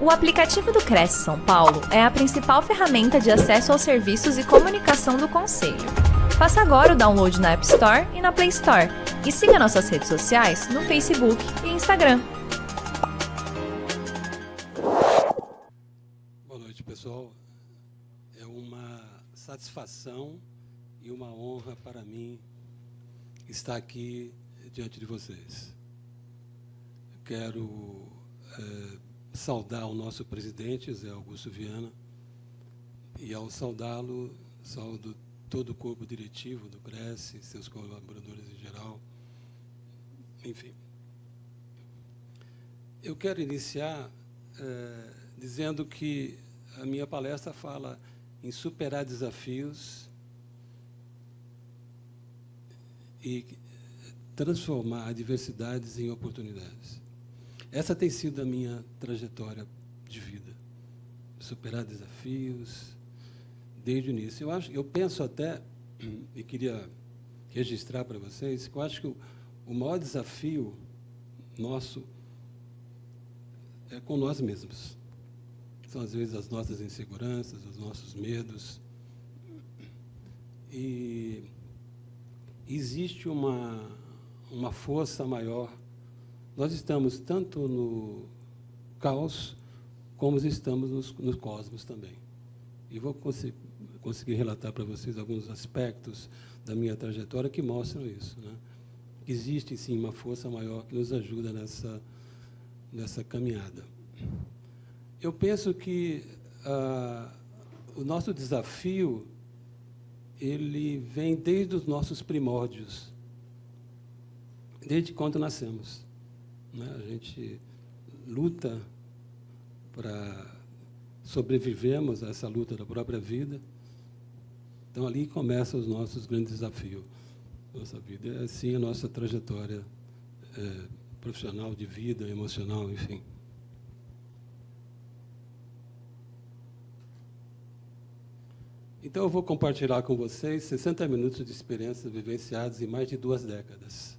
O aplicativo do Cresce São Paulo é a principal ferramenta de acesso aos serviços e comunicação do Conselho. Faça agora o download na App Store e na Play Store. E siga nossas redes sociais no Facebook e Instagram. Boa noite, pessoal. É uma satisfação e uma honra para mim estar aqui diante de vocês. Quero é, saudar o nosso presidente, Zé Augusto Viana, e ao saudá-lo, saúdo todo o corpo diretivo do Cresce, seus colaboradores em geral, enfim. Eu quero iniciar é, dizendo que a minha palestra fala em superar desafios e transformar adversidades em oportunidades. Essa tem sido a minha trajetória de vida. Superar desafios desde o início. Eu, acho, eu penso até, e queria registrar para vocês, que eu acho que o, o maior desafio nosso é com nós mesmos. São, às vezes, as nossas inseguranças, os nossos medos. E existe uma, uma força maior nós estamos tanto no caos, como estamos nos, no cosmos também. E vou conseguir, conseguir relatar para vocês alguns aspectos da minha trajetória que mostram isso. Né? Existe, sim, uma força maior que nos ajuda nessa, nessa caminhada. Eu penso que ah, o nosso desafio ele vem desde os nossos primórdios, desde quando nascemos. Né? A gente luta para sobrevivermos a essa luta da própria vida. Então, ali começam os nossos grandes desafios. Nossa vida é, assim, a nossa trajetória é, profissional, de vida, emocional, enfim. Então, eu vou compartilhar com vocês 60 minutos de experiências vivenciadas em mais de duas décadas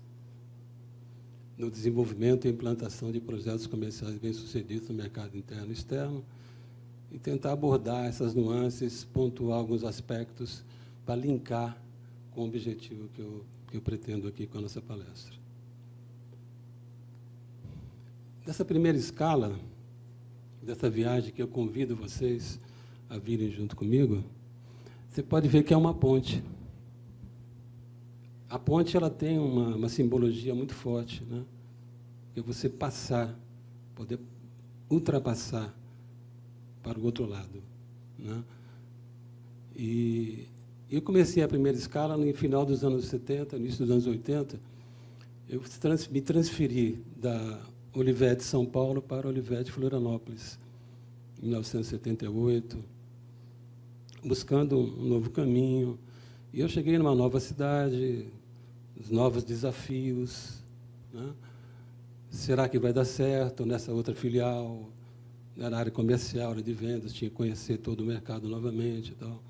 no desenvolvimento e implantação de projetos comerciais bem-sucedidos no mercado interno e externo, e tentar abordar essas nuances, pontuar alguns aspectos para linkar com o objetivo que eu, que eu pretendo aqui com a nossa palestra. Dessa primeira escala, dessa viagem que eu convido vocês a virem junto comigo, você pode ver que é uma ponte. A ponte ela tem uma, uma simbologia muito forte, né? que é você passar, poder ultrapassar para o outro lado. Né? E eu comecei a primeira escala no final dos anos 70, início dos anos 80. Eu me transferi da Olivete São Paulo para Olivete Florianópolis, em 1978, buscando um novo caminho. E eu cheguei numa nova cidade, os novos desafios. Né? Será que vai dar certo nessa outra filial? Na área comercial, de vendas, tinha que conhecer todo o mercado novamente e tal.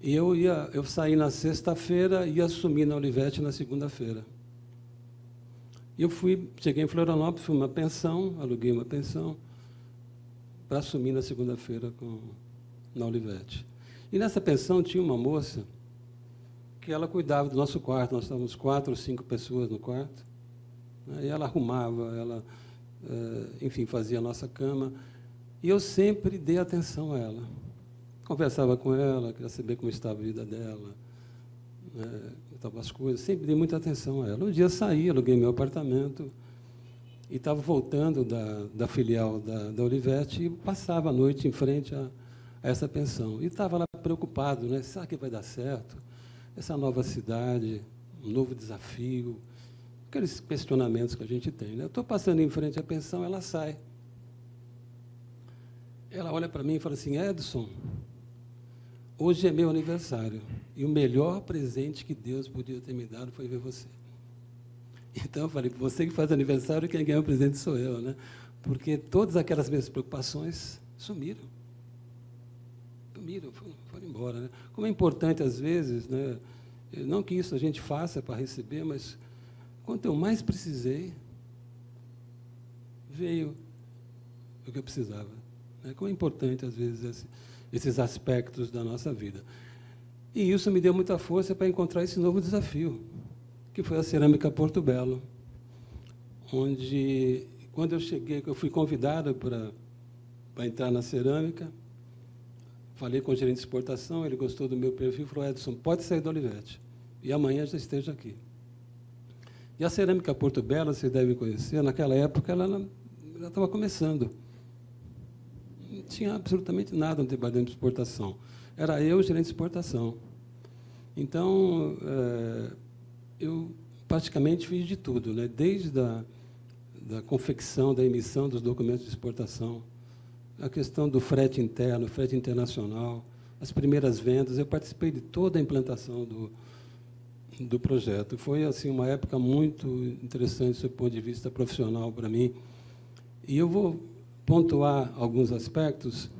E eu ia, eu saí na sexta-feira e assumi na Olivete na segunda-feira. E eu fui, cheguei em Florianópolis, fui uma pensão, aluguei uma pensão para assumir na segunda-feira na Olivete. E nessa pensão tinha uma moça que ela cuidava do nosso quarto. Nós estávamos quatro ou cinco pessoas no quarto. Né? E ela arrumava, ela, eh, enfim, fazia a nossa cama. E eu sempre dei atenção a ela. Conversava com ela, queria saber como estava a vida dela, né, estavam as coisas. Sempre dei muita atenção a ela. Um dia saí, aluguei meu apartamento e estava voltando da, da filial da, da Olivete e passava a noite em frente a, a essa pensão. E estava lá preocupado, né? Será que vai dar certo? Essa nova cidade, um novo desafio, aqueles questionamentos que a gente tem. Né? Eu estou passando em frente à pensão, ela sai. Ela olha para mim e fala assim: Edson, hoje é meu aniversário e o melhor presente que Deus podia ter me dado foi ver você. Então eu falei: você que faz aniversário, quem ganha o presente sou eu, né? Porque todas aquelas minhas preocupações sumiram. Sumiram, embora. Né? Como é importante, às vezes, né? não que isso a gente faça para receber, mas quanto eu mais precisei, veio o que eu precisava. Né? Como é importante, às vezes, esse, esses aspectos da nossa vida. E isso me deu muita força para encontrar esse novo desafio, que foi a cerâmica Porto Belo, onde, quando eu cheguei, eu fui convidado para, para entrar na cerâmica, falei com o gerente de exportação, ele gostou do meu perfil, falou, Edson, pode sair do Olivetti, e amanhã já esteja aqui. E a cerâmica Porto Belo, vocês devem conhecer, naquela época ela estava começando. Não tinha absolutamente nada no departamento de exportação. Era eu, gerente de exportação. Então, é, eu praticamente fiz de tudo, né? desde a da confecção, da emissão dos documentos de exportação, a questão do frete interno, frete internacional, as primeiras vendas. Eu participei de toda a implantação do, do projeto. Foi assim uma época muito interessante do ponto de vista profissional para mim. E eu vou pontuar alguns aspectos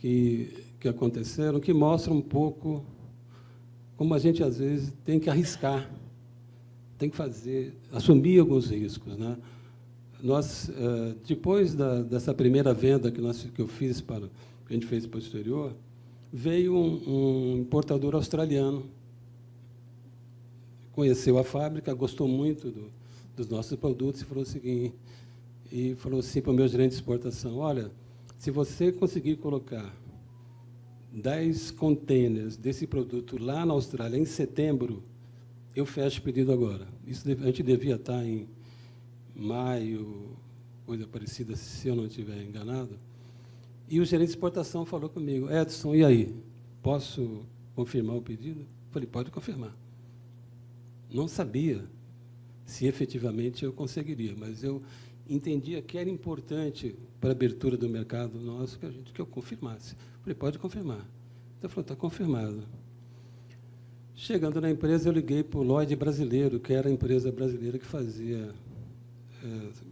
que, que aconteceram, que mostram um pouco como a gente às vezes tem que arriscar, tem que fazer, assumir alguns riscos, né? Nós, eh, depois da, dessa primeira venda que, nós, que eu fiz para, que a gente fez para o exterior, veio um, um importador australiano conheceu a fábrica, gostou muito do, dos nossos produtos e falou o seguinte, e falou assim para o meu gerente de exportação, olha, se você conseguir colocar 10 containers desse produto lá na Austrália em setembro, eu fecho o pedido agora. Isso a gente devia estar em maio, coisa parecida, se eu não estiver enganado. E o gerente de exportação falou comigo, Edson, e aí? Posso confirmar o pedido? Falei, pode confirmar não sabia se efetivamente eu conseguiria, mas eu entendia que era importante para a abertura do mercado nosso que a gente que eu confirmasse. Falei, pode confirmar. Então falou, está confirmado. Chegando na empresa, eu liguei para o Lloyd brasileiro, que era a empresa brasileira que fazia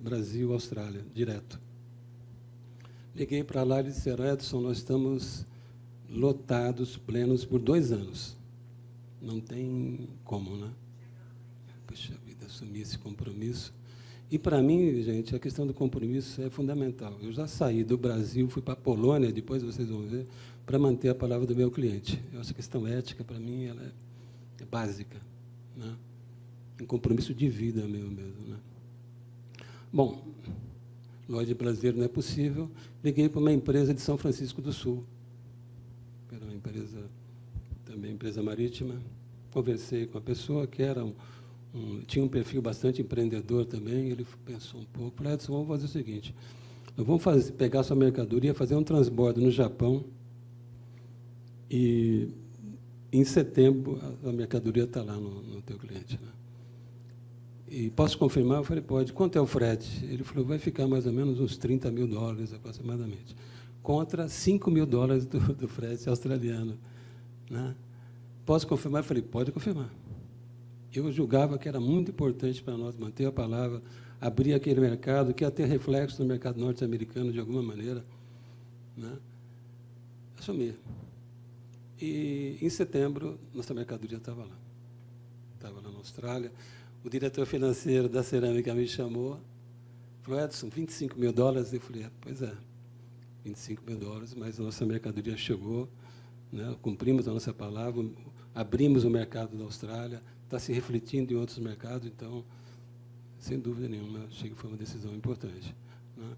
Brasil-Austrália, direto. Liguei para lá e disseram, Edson, nós estamos lotados, plenos, por dois anos. Não tem como, né? puxa vida, assumir esse compromisso. E para mim, gente, a questão do compromisso é fundamental. Eu já saí do Brasil, fui para a Polônia, depois vocês vão ver, para manter a palavra do meu cliente. Eu acho que a questão ética, para mim, ela é, é básica. Né? Um compromisso de vida meu mesmo. Né? Bom, loja brasileira não é possível. Liguei para uma empresa de São Francisco do Sul. Era uma empresa, também empresa marítima. Conversei com a pessoa que era um, um, tinha um perfil bastante empreendedor também. Ele pensou um pouco, falou, Edson, vamos fazer o seguinte, nós vamos fazer, pegar sua mercadoria, fazer um transbordo no Japão e em setembro a, a mercadoria está lá no, no teu cliente. Né? E posso confirmar? Eu falei, pode. Quanto é o frete? Ele falou, vai ficar mais ou menos uns 30 mil dólares aproximadamente, contra 5 mil dólares do, do frete australiano. Né? Posso confirmar? Eu falei, pode confirmar eu julgava que era muito importante para nós manter a palavra, abrir aquele mercado, que ia ter reflexo no mercado norte-americano de alguma maneira. Né? Assumir. E, em setembro, nossa mercadoria estava lá. Estava lá na Austrália. O diretor financeiro da cerâmica me chamou, falou, Edson, 25 mil dólares? Eu falei, é, pois é, 25 mil dólares, mas a nossa mercadoria chegou, né? cumprimos a nossa palavra, abrimos o mercado da Austrália, está se refletindo em outros mercados, então, sem dúvida nenhuma, achei que foi uma decisão importante. Né?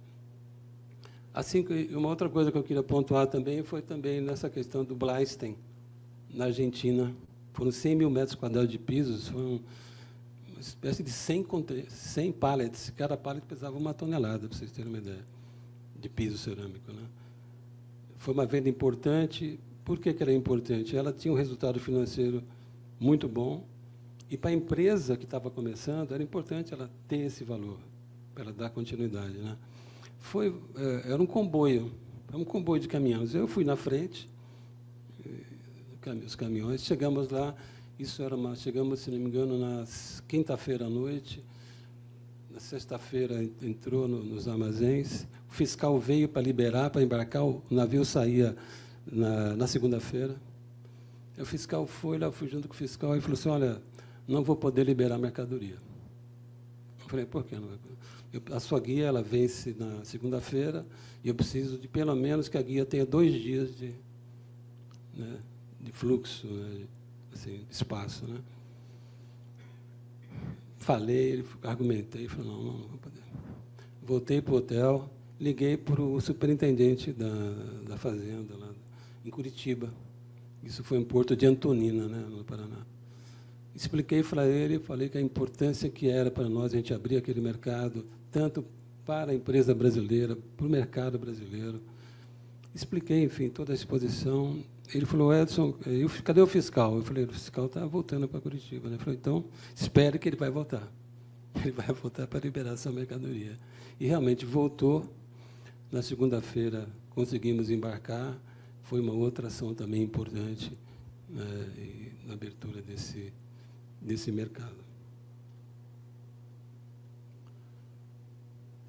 Assim, uma outra coisa que eu queria pontuar também foi também nessa questão do Blaisten, na Argentina. Foram 100 mil metros quadrados de pisos, foi uma espécie de 100, 100 pallets. Cada pallet pesava uma tonelada, para vocês terem uma ideia, de piso cerâmico. Né? Foi uma venda importante. Por que, que era importante? Ela tinha um resultado financeiro muito bom, e para a empresa que estava começando, era importante ela ter esse valor, para ela dar continuidade. Né? Foi, é, era um comboio, um comboio de caminhões. Eu fui na frente, os caminhões, chegamos lá, isso era uma, chegamos, se não me engano, na quinta-feira à noite, na sexta-feira entrou no, nos armazéns, o fiscal veio para liberar, para embarcar, o navio saía na, na segunda-feira. O fiscal foi lá, fui junto com o fiscal e falou assim, olha, não vou poder liberar mercadoria. Eu falei, por não? eu, a sua guia ela vence na segunda-feira e eu preciso de pelo menos que a guia tenha dois dias de, né, de fluxo, né, assim, espaço. Né? Falei, argumentei, falei, não, não, não vou poder. Voltei para o hotel, liguei para o superintendente da, da fazenda, lá em Curitiba. Isso foi em Porto de Antonina, né, no Paraná. Expliquei para ele, falei que a importância que era para nós a gente abrir aquele mercado, tanto para a empresa brasileira, para o mercado brasileiro. Expliquei, enfim, toda a exposição. Ele falou, Edson, eu, cadê o fiscal? Eu falei, o fiscal está voltando para Curitiba. Né? Ele falou, então, espere que ele vai voltar. Ele vai voltar para liberar essa mercadoria. E realmente voltou. Na segunda-feira conseguimos embarcar. Foi uma outra ação também importante né, na abertura desse, desse mercado.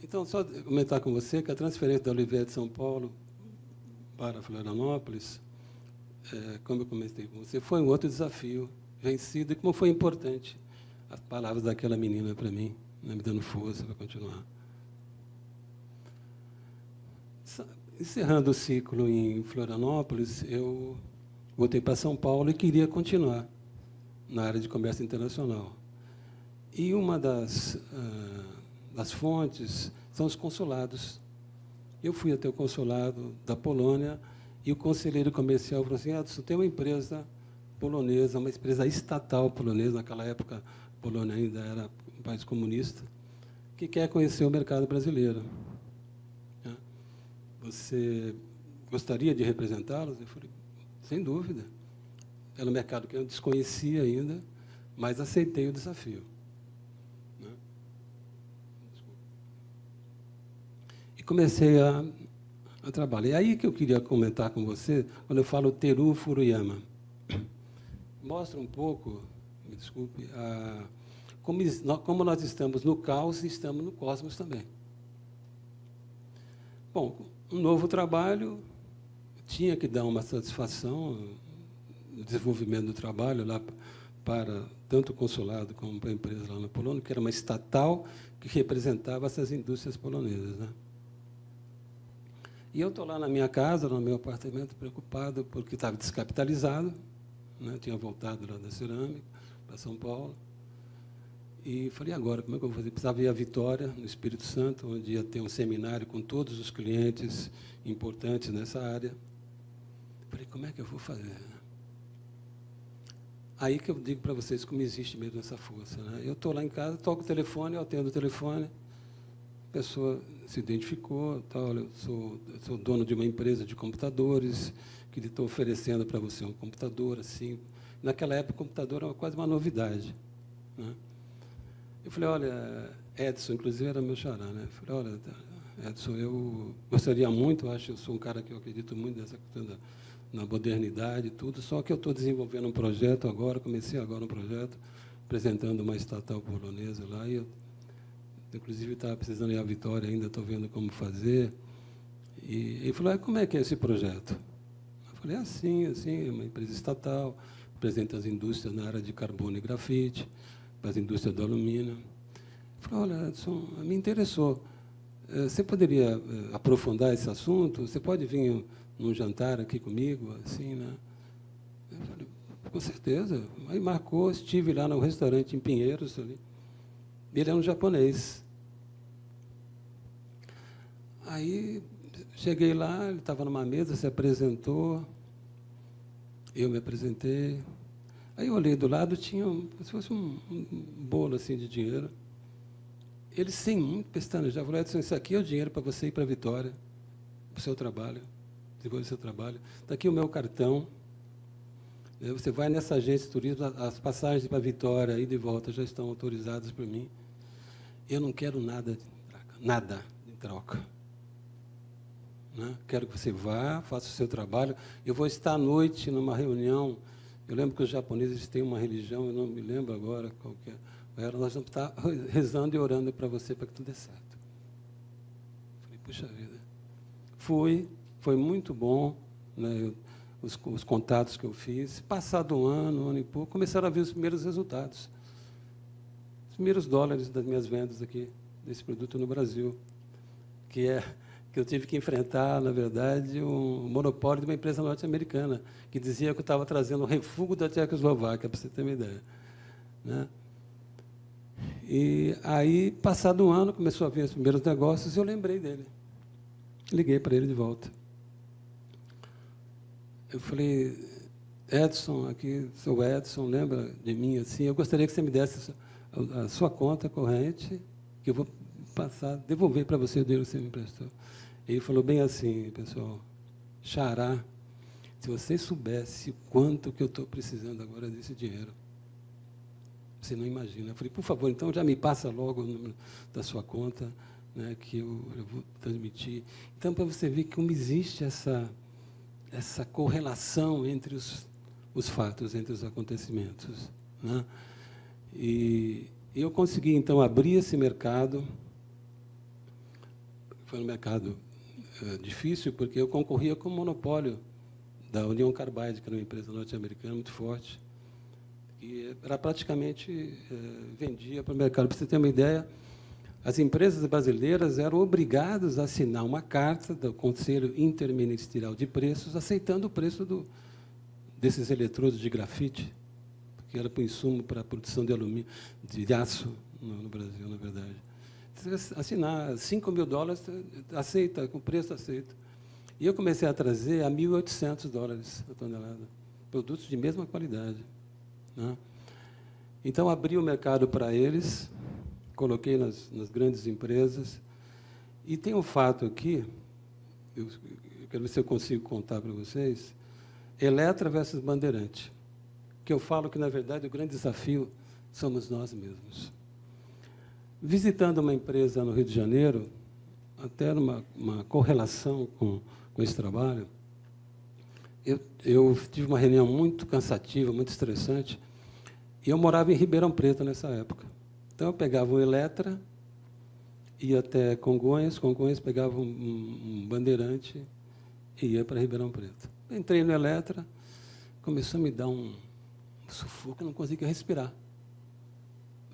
Então, só comentar com você que a transferência da Oliveira de São Paulo para Florianópolis, é, como eu comentei com você, foi um outro desafio vencido e como foi importante as palavras daquela menina para mim, né, me dando força para continuar. Encerrando o ciclo em Florianópolis, eu voltei para São Paulo e queria continuar na área de comércio internacional. E uma das, uh, das fontes são os consulados. Eu fui até o consulado da Polônia e o conselheiro comercial falou assim: Edson, tem uma empresa polonesa, uma empresa estatal polonesa, naquela época a Polônia ainda era um país comunista, que quer conhecer o mercado brasileiro. Você gostaria de representá-los? Eu falei: sem dúvida. Era um mercado que eu desconhecia ainda, mas aceitei o desafio. Né? E comecei a, a trabalhar. E aí que eu queria comentar com você, quando eu falo Teru Furuyama. Mostra um pouco, me desculpe, a, como, como nós estamos no caos e estamos no cosmos também. Bom, um novo trabalho tinha que dar uma satisfação o desenvolvimento do trabalho lá para tanto o consulado como para a empresa lá na Polônia, que era uma estatal que representava essas indústrias polonesas. Né? E eu estou lá na minha casa, no meu apartamento, preocupado porque estava descapitalizado, né? tinha voltado lá da cerâmica para São Paulo. E falei, agora, como é que eu vou fazer? Precisava ir a Vitória, no Espírito Santo, onde ia ter um seminário com todos os clientes importantes nessa área. Falei, como é que eu vou fazer? Aí que eu digo para vocês como existe mesmo essa força. Né? Eu estou lá em casa, toco o telefone, eu atendo o telefone, pessoa se identificou, tal, eu sou, sou dono de uma empresa de computadores, que estou oferecendo para você um computador assim. Naquela época, o computador era quase uma novidade. Né? Eu falei, olha, Edson, inclusive era meu xará, né? Eu falei, olha, Edson, eu gostaria muito, acho eu sou um cara que eu acredito muito nessa na modernidade e tudo, só que eu estou desenvolvendo um projeto agora, comecei agora um projeto, apresentando uma estatal polonesa lá, e eu, inclusive, estava precisando ir à Vitória ainda, estou vendo como fazer. E ele falou, ah, como é que é esse projeto? Eu falei, assim, assim, é uma empresa estatal, apresenta as indústrias na área de carbono e grafite, para as indústrias do alumínio. Eu falei, olha, Edson, me interessou. Eh, você poderia eh, aprofundar esse assunto? Você pode vir num jantar aqui comigo, assim, né? Eu falei, com certeza. Aí marcou, estive lá no restaurante em Pinheiros ali. Ele é um japonês. Aí cheguei lá, ele estava numa mesa, se apresentou, eu me apresentei. Aí eu olhei do lado, tinha como se fosse um, um bolo assim de dinheiro. Ele, sem muito pestanejar, falou, Edson, isso aqui é o dinheiro para você ir para a Vitória, para o seu trabalho desenvolver seu trabalho. Está aqui o meu cartão. Você vai nessa agência de turismo, as passagens para Vitória e de volta já estão autorizadas por mim. Eu não quero nada de troca, nada de troca. Né? Quero que você vá, faça o seu trabalho. Eu vou estar à noite numa reunião. Eu lembro que os japoneses têm uma religião, eu não me lembro agora qual que é. Nós vamos estar rezando e orando para você para que tudo dê certo. Falei, puxa vida. Fui, foi muito bom, né, os, os, contatos que eu fiz. Passado um ano, um ano e pouco, começaram a ver os primeiros resultados. Os primeiros dólares das minhas vendas aqui desse produto no Brasil, que é que eu tive que enfrentar, na verdade, um monopólio de uma empresa norte-americana, que dizia que eu estava trazendo o refúgio da Tchecoslováquia, para você ter uma ideia. Né? E aí, passado um ano, começou a vir os primeiros negócios e eu lembrei dele. Liguei para ele de volta. Eu falei, Edson, aqui, sou Edson, lembra de mim assim? Eu gostaria que você me desse a sua conta corrente, que eu vou passar, devolver para você o dinheiro que você me emprestou. Ele falou bem assim, pessoal, Xará, se você soubesse quanto que eu estou precisando agora desse dinheiro, você não imagina. Eu falei, por favor, então já me passa logo o número da sua conta, né, que eu, eu vou transmitir. Então, para você ver como existe essa, essa correlação entre os, os fatos, entre os acontecimentos. Né? E eu consegui, então, abrir esse mercado. Foi um mercado é, difícil, porque eu concorria com o monopólio da União Carbide, que era uma empresa norte-americana muito forte, e era praticamente é, vendia para o mercado. Para você ter uma ideia, as empresas brasileiras eram obrigadas a assinar uma carta do Conselho Interministerial de Preços, aceitando o preço do, desses eletrodos de grafite, que era para o insumo para a produção de alumínio, de aço no, no Brasil, na verdade assinar 5 mil dólares, aceita, com preço aceito. E eu comecei a trazer a 1.800 dólares a tonelada, produtos de mesma qualidade. Né? Então, abri o mercado para eles, coloquei nas, nas, grandes empresas. E tem um fato aqui, eu, eu quero ver se eu consigo contar para vocês, Eletra versus Bandeirante, que eu falo que, na verdade, o grande desafio somos nós mesmos. Visitando uma empresa no Rio de Janeiro, até uma, uma correlação com, com esse trabalho, eu, eu tive uma reunião muito cansativa, muito estressante, e eu morava em Ribeirão Preto nessa época. Então, eu pegava um Eletra, ia até Congonhas, Congonhas pegava um, um, um bandeirante e ia para Ribeirão Preto. Entrei no Eletra, começou a me dar um sufoco, não conseguia respirar.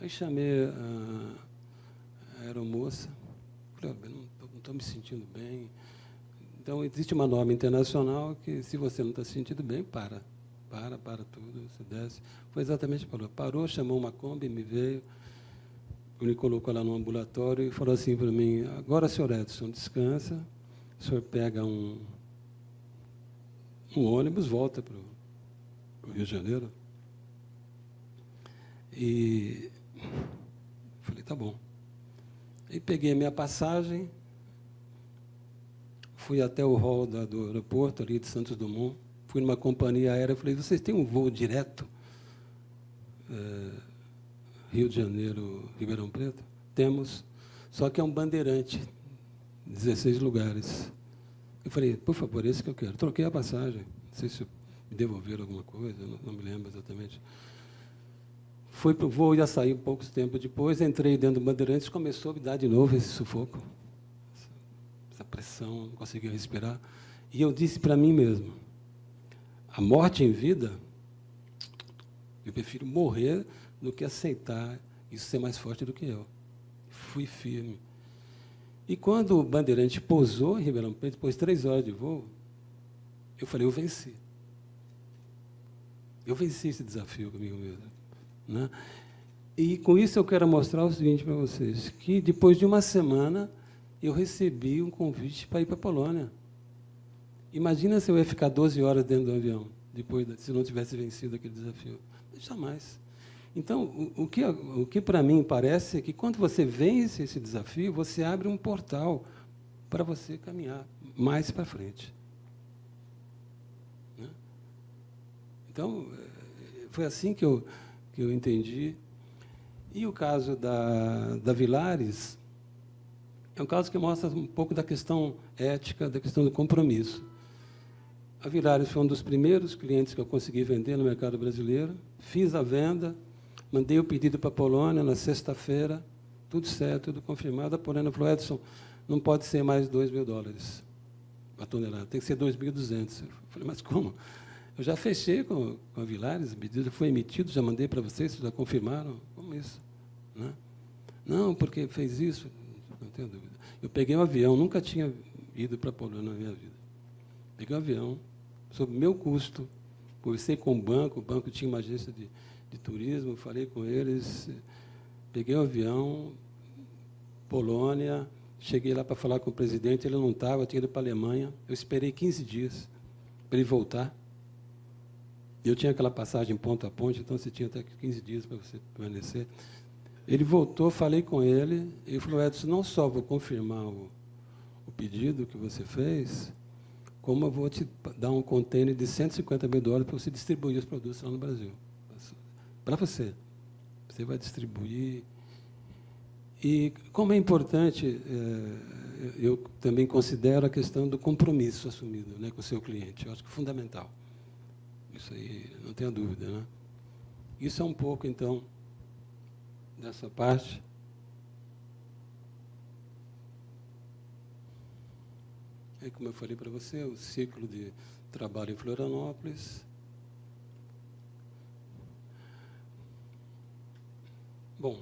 Aí chamei a, aeromoça. Falei, não estou me sentindo bem. Então, existe uma norma internacional que, se você não está se sentindo bem, para. Para, para tudo, você desce. Foi exatamente falou. Parou, chamou uma Kombi, me veio, me colocou lá no ambulatório e falou assim para mim, agora, senhor Edson, descansa, o senhor pega um, um ônibus, volta para o Rio de Janeiro. E falei, tá bom. E peguei a minha passagem, fui até o hall da, do aeroporto ali de Santos Dumont, fui numa companhia aérea, falei, vocês têm um voo direto? É, Rio de Janeiro, Ribeirão Preto? Temos, só que é um bandeirante, 16 lugares. Eu falei, por favor, esse que eu quero. Troquei a passagem, não sei se me devolveram alguma coisa, não, não me lembro exatamente. Fui para o voo, ia sair um pouco tempo depois, entrei dentro do Bandeirantes, começou a me dar de novo esse sufoco, essa pressão, não conseguia respirar. E eu disse para mim mesmo, a morte em vida, eu prefiro morrer do que aceitar isso ser mais forte do que eu. Fui firme. E quando o Bandeirante pousou em Ribeirão Preto, depois de três horas de voo, eu falei, eu venci. Eu venci esse desafio comigo mesmo. Né? E com isso eu quero mostrar o seguinte para vocês, que depois de uma semana eu recebi um convite para ir para a Polônia. Imagina se eu ia ficar 12 horas dentro do avião, depois se não tivesse vencido aquele desafio. Jamais. Então, o, o que, o que para mim parece é que quando você vence esse desafio, você abre um portal para você caminhar mais para frente. Né? Então, é, foi assim que eu, que eu entendi. E o caso da, da Vilares é um caso que mostra um pouco da questão ética, da questão do compromisso. A Vilares foi um dos primeiros clientes que eu consegui vender no mercado brasileiro. Fiz a venda, mandei o pedido para a Polônia na sexta-feira, tudo certo, tudo confirmado. A Polônia falou, Edson, não pode ser mais 2 mil dólares a tonelada, tem que ser 2.200. Eu falei, mas como? Eu já fechei com, com a Vilares, o pedido foi emitido, já mandei para vocês, já confirmaram. Como isso? Né? Não, porque fez isso. não tenho dúvida. Eu peguei um avião, nunca tinha ido para a Polônia na minha vida. Peguei um avião, sob meu custo, conversei com o banco, o banco tinha uma agência de, de turismo, falei com eles, peguei um avião, Polônia, cheguei lá para falar com o presidente, ele não estava, tinha ido para a Alemanha. Eu esperei 15 dias para ele voltar. Eu tinha aquela passagem ponto a ponto, então você tinha até 15 dias para você permanecer. Ele voltou, falei com ele, e falou, Edson, não só vou confirmar o, o pedido que você fez, como eu vou te dar um container de 150 mil dólares para você distribuir os produtos lá no Brasil. Para você. Você vai distribuir. E como é importante, é, eu também considero a questão do compromisso assumido né, com o seu cliente. Eu acho que é fundamental. Isso aí, não tenha dúvida. Né? Isso é um pouco, então, dessa parte. Aí, como eu falei para você, o ciclo de trabalho em Florianópolis. Bom,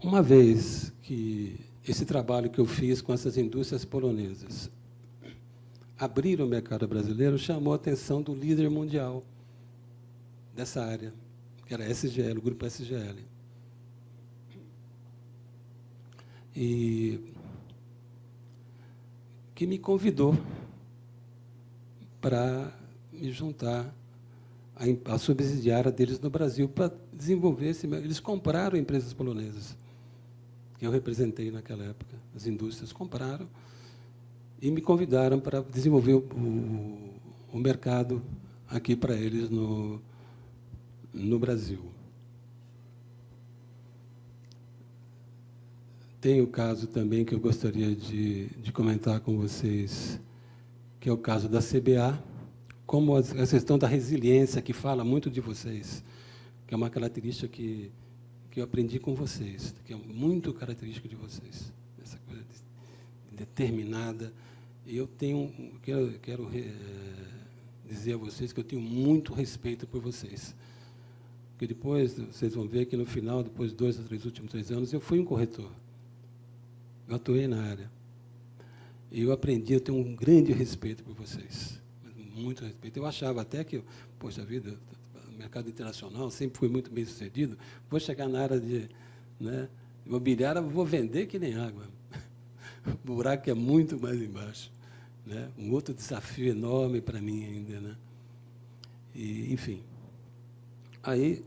uma vez que esse trabalho que eu fiz com essas indústrias polonesas abriram o mercado brasileiro, chamou a atenção do líder mundial dessa área, que era a SGL, o grupo SGL. E que me para me juntar à, subsidiária deles no Brasil para desenvolver esse. Eles compraram empresas polonesas que eu representei naquela época. As indústrias compraram e me convidaram para desenvolver o, o, mercado aqui para eles no, no Brasil. Tem o caso também que eu gostaria de, de comentar com vocês, que é o caso da CBA, como a, a questão da resiliência, que fala muito de vocês, que é uma característica que, que eu aprendi com vocês, que é muito característica de vocês, determinada. Eu tenho, quero, quero é, dizer a vocês que eu tenho muito respeito por vocês. Porque depois, vocês vão ver que no final, depois dos dois ou três últimos três anos, eu fui um corretor. Eu atuei na área. E eu aprendi, eu tenho um grande respeito por vocês. Muito respeito. Eu achava até que, poxa vida, mercado internacional, sempre fui muito bem sucedido, vou chegar na área de né, imobiliária, vou vender que nem água. O buraco é muito mais embaixo. Né? Um outro desafio enorme para mim ainda. Né? E, enfim, Aí,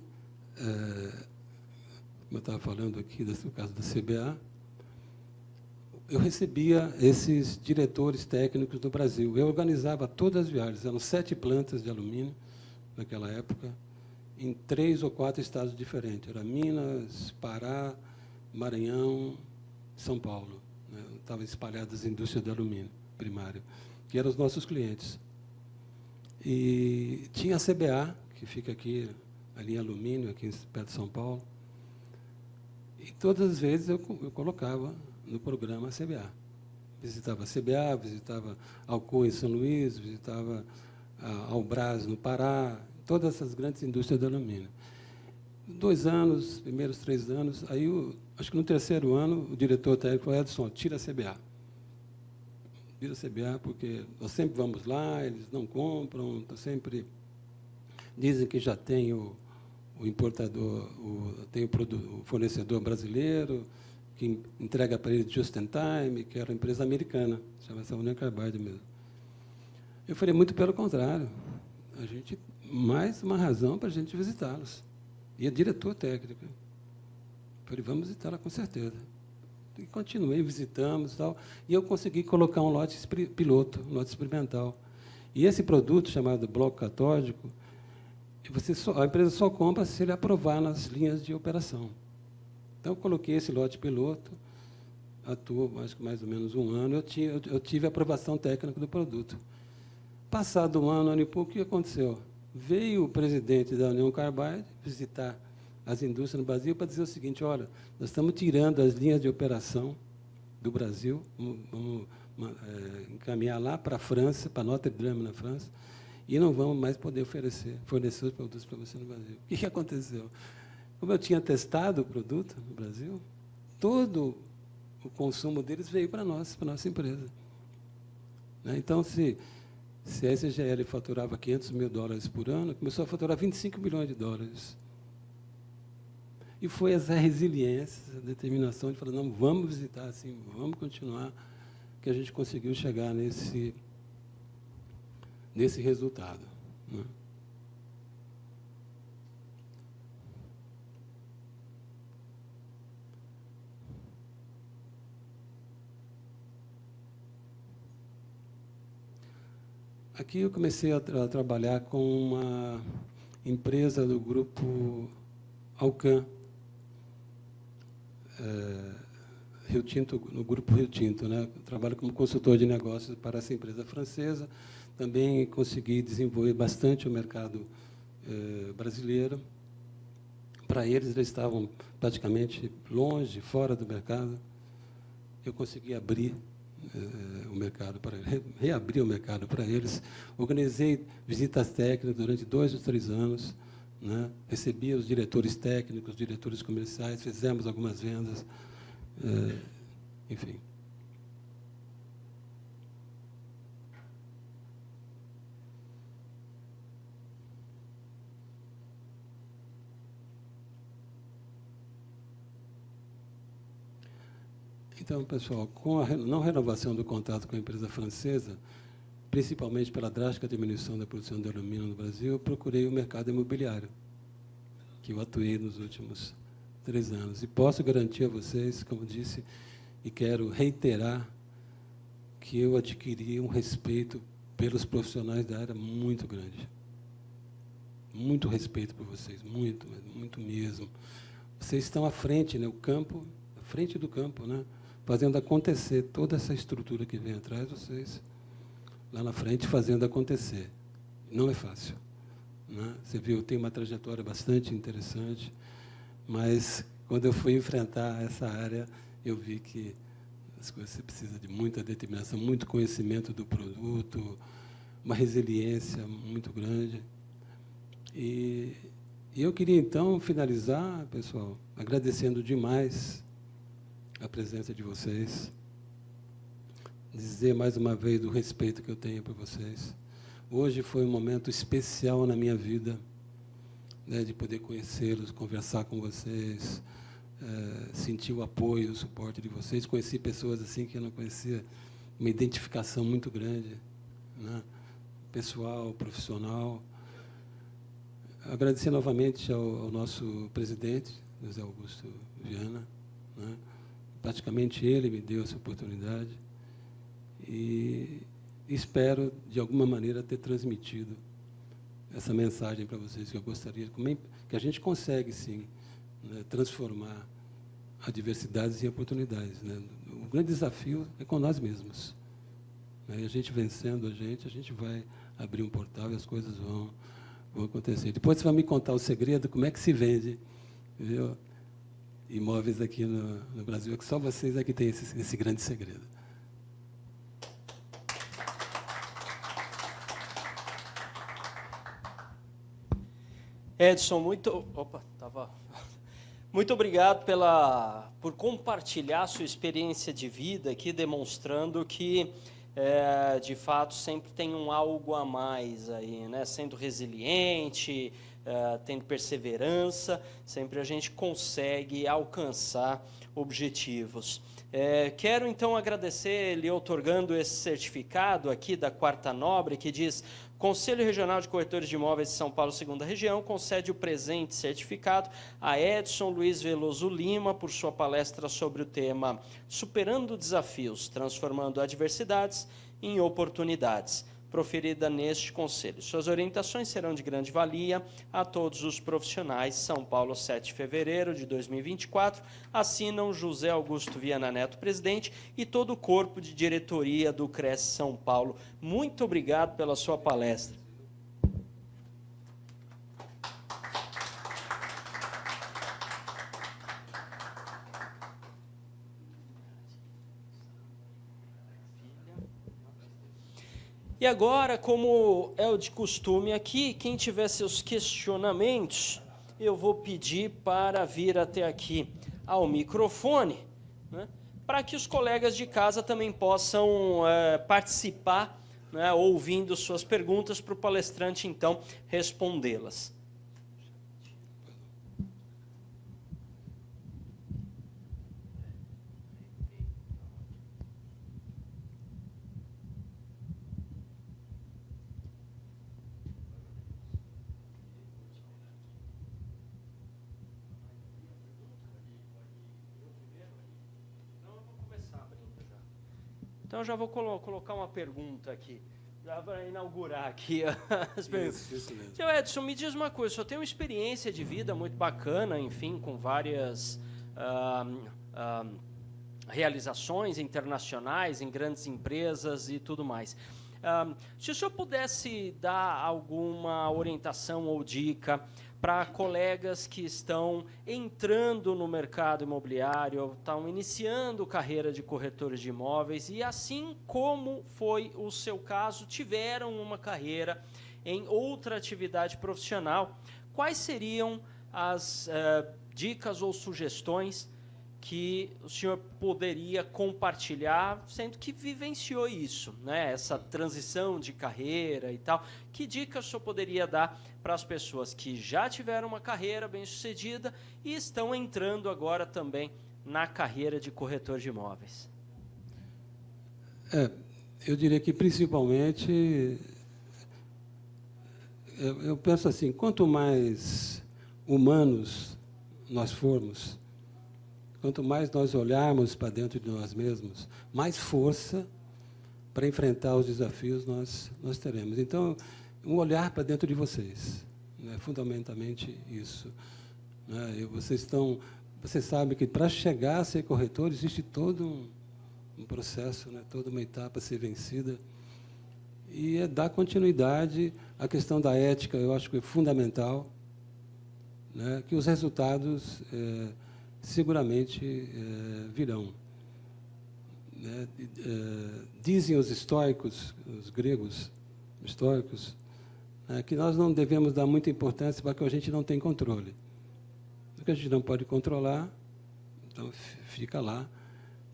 é, como eu estava falando aqui, do caso da CBA, eu recebia esses diretores técnicos do Brasil. Eu organizava todas as viagens, eram sete plantas de alumínio naquela época, em três ou quatro estados diferentes. Era Minas, Pará, Maranhão, São Paulo. Estavam espalhadas as indústrias de alumínio primário, que eram os nossos clientes. E tinha a CBA, que fica aqui ali em alumínio, aqui perto de São Paulo. E todas as vezes eu, eu colocava no programa a CBA. Visitava a CBA, visitava Alcoa em São Luís, visitava a Albras no Pará, todas essas grandes indústrias de alumínio. Dois anos, primeiros três anos, aí acho que no terceiro ano o diretor técnico falou, Edson, tira a CBA. Tira a CBA, porque nós sempre vamos lá, eles não compram, tá sempre dizem que já tem o, o importador, o, tem o, o, fornecedor brasileiro, que entrega para ele just in time, que era uma empresa americana, chama-se Union Carbide mesmo. Eu falei, muito pelo contrário. A gente, mais uma razão para a gente visitá-los. E a diretor técnico. Falei, vamos visitá-la com certeza. E continuei, visitamos e tal. E eu consegui colocar um lote piloto, um lote experimental. E esse produto, chamado bloco catódico, você só, a empresa só compra se ele aprovar nas linhas de operação. Então, eu coloquei esse lote piloto, atuou mais, ou menos um ano, eu, tinha, eu tive a aprovação técnica do produto. Passado um ano, ano e pouco, o que aconteceu? Veio o presidente da União Carbide visitar as indústrias no Brasil para dizer o seguinte, olha, nós estamos tirando as linhas de operação do Brasil, vamos, é, encaminhar lá para a França, para Notre Dame, na França, e não vamos mais poder oferecer, fornecer os produtos para você no Brasil. O que, que aconteceu? Como eu tinha testado o produto no Brasil, todo o consumo deles veio para nós, para a nossa empresa. Né? Então, se, se a SGL faturava 500 mil dólares por ano, começou a faturar 25 milhões de dólares. E foi essa resiliência, essa determinação de falar, não, vamos visitar assim, vamos continuar, que a gente conseguiu chegar nesse, nesse resultado. Né? Aqui eu comecei a, tra trabalhar com uma empresa do grupo Alcan, é, Rio Tinto, no grupo Rio Tinto. Né? trabalho como consultor de negócios para essa empresa francesa. Também consegui desenvolver bastante o mercado é, brasileiro. Para eles, eles estavam praticamente longe, fora do mercado. Eu consegui abrir o mercado para reabrir o mercado para eles. Organizei visitas técnicas durante dois ou três anos, né? recebia os diretores técnicos, os diretores comerciais, fizemos algumas vendas, eh, enfim. Então, pessoal, com a não renovação do contrato com a empresa francesa, principalmente pela drástica diminuição da produção de alumínio no Brasil, eu procurei o mercado imobiliário, que eu atuei nos últimos três anos. E posso garantir a vocês, como disse, e quero reiterar, que eu adquiri um respeito pelos profissionais da área muito grande. Muito respeito por vocês, muito, muito mesmo. Vocês estão à frente, né? o campo, à frente do campo, né? Fazendo acontecer toda essa estrutura que vem atrás, vocês lá na frente fazendo acontecer. Não é fácil. Né? Você viu, tem uma trajetória bastante interessante, mas quando eu fui enfrentar essa área, eu vi que as coisas você precisa de muita determinação, muito conhecimento do produto, uma resiliência muito grande. E, e eu queria então finalizar, pessoal, agradecendo demais a presença de vocês, dizer mais uma vez do respeito que eu tenho por vocês. Hoje foi um momento especial na minha vida, né, de poder conhecê-los, conversar com vocês, é, sentir o apoio, o suporte de vocês. Conheci pessoas assim que eu não conhecia, uma identificação muito grande, né, pessoal, profissional. Agradecer novamente ao, ao nosso presidente, José Augusto Viana, né, praticamente ele me deu essa oportunidade e espero, de alguma maneira, ter transmitido essa mensagem para vocês que eu gostaria, que a gente consegue, sim, né, transformar adversidades em oportunidades. Né? O grande desafio é com nós mesmos. Né? E a gente vencendo a gente, a gente vai abrir um portal e as coisas vão, vão acontecer. Depois você vai me contar o segredo, como é que se vende. Viu? Imóveis aqui no, no Brasil, é que só vocês aqui têm esse, esse grande segredo. Edson, muito, opa, tava, muito obrigado pela, por compartilhar sua experiência de vida aqui, demonstrando que é, de fato sempre tem um algo a mais aí, né? Sendo resiliente, uh, tendo perseverança, sempre a gente consegue alcançar objetivos. É, quero então agradecer ele otorgando esse certificado aqui da Quarta Nobre, que diz: Conselho Regional de Corretores de Imóveis de São Paulo, segunda região, concede o presente certificado a Edson Luiz Veloso Lima por sua palestra sobre o tema Superando Desafios, Transformando Adversidades em Oportunidades proferida neste conselho. Suas orientações serão de grande valia a todos os profissionais. São Paulo, 7 de fevereiro de 2024. Assinam José Augusto Viana Neto, presidente, e todo o corpo de diretoria do CRES São Paulo. Muito obrigado pela sua palestra. E agora, como é o de costume aqui, quem tiver seus questionamentos, eu vou pedir para vir até aqui ao microfone, né, para que os colegas de casa também possam é, participar, né, ouvindo suas perguntas, para o palestrante então respondê-las. Então já vou colo colocar uma pergunta aqui, já para inaugurar aqui as perguntas. Isso, isso mesmo. Seu Edson, me diz uma coisa, o senhor tem uma experiência de vida muito bacana, enfim, com várias realizações internacionais em grandes empresas e tudo mais. se o senhor pudesse dar alguma orientação ou dica para colegas que estão entrando no mercado imobiliário, estão iniciando carreira de corretores de imóveis e, assim como foi o seu caso, tiveram uma carreira em outra atividade profissional. Quais seriam as uh, dicas ou sugestões que o senhor poderia compartilhar, sendo que vivenciou isso, né? essa transição de carreira e tal. Que dicas o senhor poderia dar para as pessoas que já tiveram uma carreira bem sucedida e estão entrando agora também na carreira de corretor de imóveis? É, eu diria que principalmente, eu penso assim, quanto mais humanos nós formos, Quanto mais nós olharmos para dentro de nós mesmos, mais força para enfrentar os desafios nós, nós teremos. Então, um olhar para dentro de vocês, né, fundamentalmente isso. Né, vocês estão, você sabe que para chegar a ser corretor existe todo um, um processo, né, toda uma etapa a ser vencida e é dar continuidade à questão da ética. Eu acho que é fundamental, né, que os resultados é, seguramente é, virão. Né? É, dizem os históricos, os gregos históricos, é, que nós não devemos dar muita importância para que a gente não tem controle. O que a gente não pode controlar, então fica lá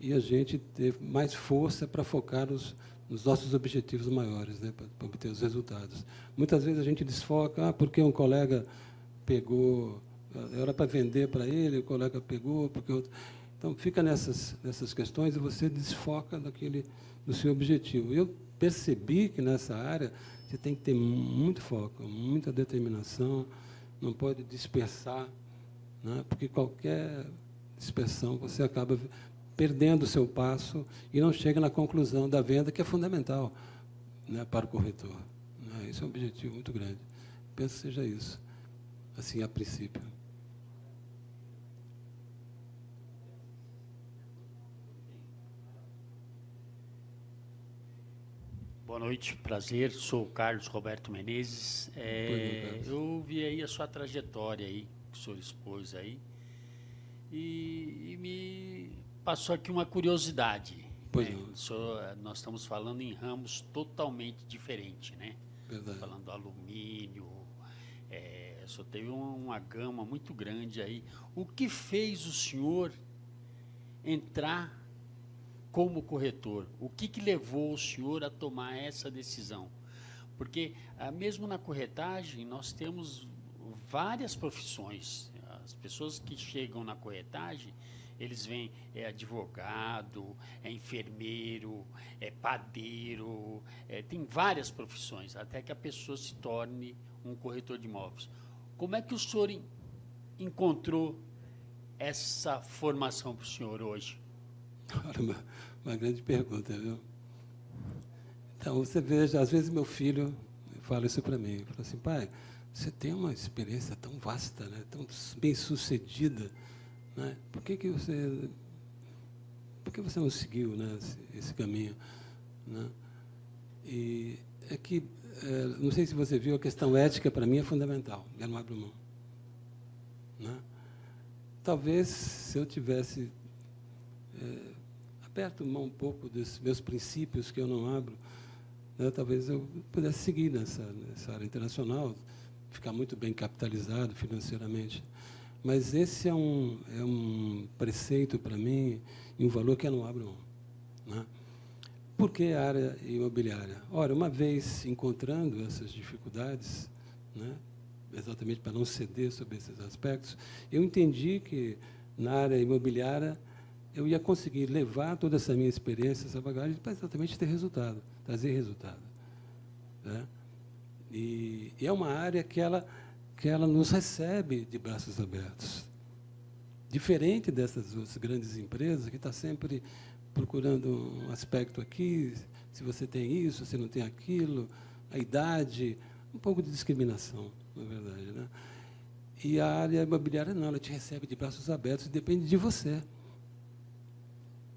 e a gente ter mais força para focar nos, nos, nossos objetivos maiores, né, para, para obter os resultados. Muitas vezes a gente desfoca, ah, porque um colega pegou era para vender para ele, o colega pegou, porque outro... Então, fica nessas, nessas questões e você desfoca daquele, do seu objetivo. Eu percebi que nessa área você tem que ter muito foco, muita determinação, não pode dispersar, né? porque qualquer dispersão você acaba perdendo o seu passo e não chega na conclusão da venda, que é fundamental né, para o corretor. Né? Esse é um objetivo muito grande. Penso que seja isso, assim, a princípio. Boa noite, prazer. Sou o Carlos Roberto Menezes. É, eu vi aí a sua trajetória aí, que o senhor expôs aí, e, e me passou aqui uma curiosidade. Pois né? senhor, nós estamos falando em ramos totalmente diferentes, né? Verdade. Falando do alumínio, é, o senhor teve uma, uma gama muito grande aí. O que fez o senhor entrar como corretor, o que, que levou o senhor a tomar essa decisão? Porque, ah, mesmo na corretagem, nós temos várias profissões. As pessoas que chegam na corretagem, eles vêm, é advogado, é enfermeiro, é padeiro, é, tem várias profissões, até que a pessoa se torne um corretor de imóveis. Como é que o senhor encontrou essa formação para o senhor hoje? uma, uma grande pergunta, viu? Então, você veja, às vezes meu filho fala isso para mim, fala assim, pai, você tem uma experiência tão vasta, né, tão bem sucedida, né? Por que que você, por que você não seguiu, né, esse, esse caminho, né? E é que, é, não sei se você viu, a questão ética para mim é fundamental. Eu não abro mão, né? Talvez se eu tivesse é, aperto mão um pouco dos meus princípios que eu não abro, né, talvez eu pudesse seguir nessa, nessa área internacional, ficar muito bem capitalizado financeiramente. Mas esse é um, é um preceito para mim em um valor que eu não abro mão. Né? Por que a área imobiliária? Ora, uma vez encontrando essas dificuldades, né, exatamente para não ceder sobre esses aspectos, eu entendi que na área imobiliária eu ia conseguir levar toda essa minha experiência, essa bagagem, para exatamente ter resultado, trazer resultado. Né? E, e, é uma área que ela, que ela nos recebe de braços abertos. Diferente dessas outras grandes empresas, que está sempre procurando um aspecto aqui, se você tem isso, se não tem aquilo, a idade, um pouco de discriminação, na verdade. Né? E a área imobiliária não, ela te recebe de braços abertos, depende de você.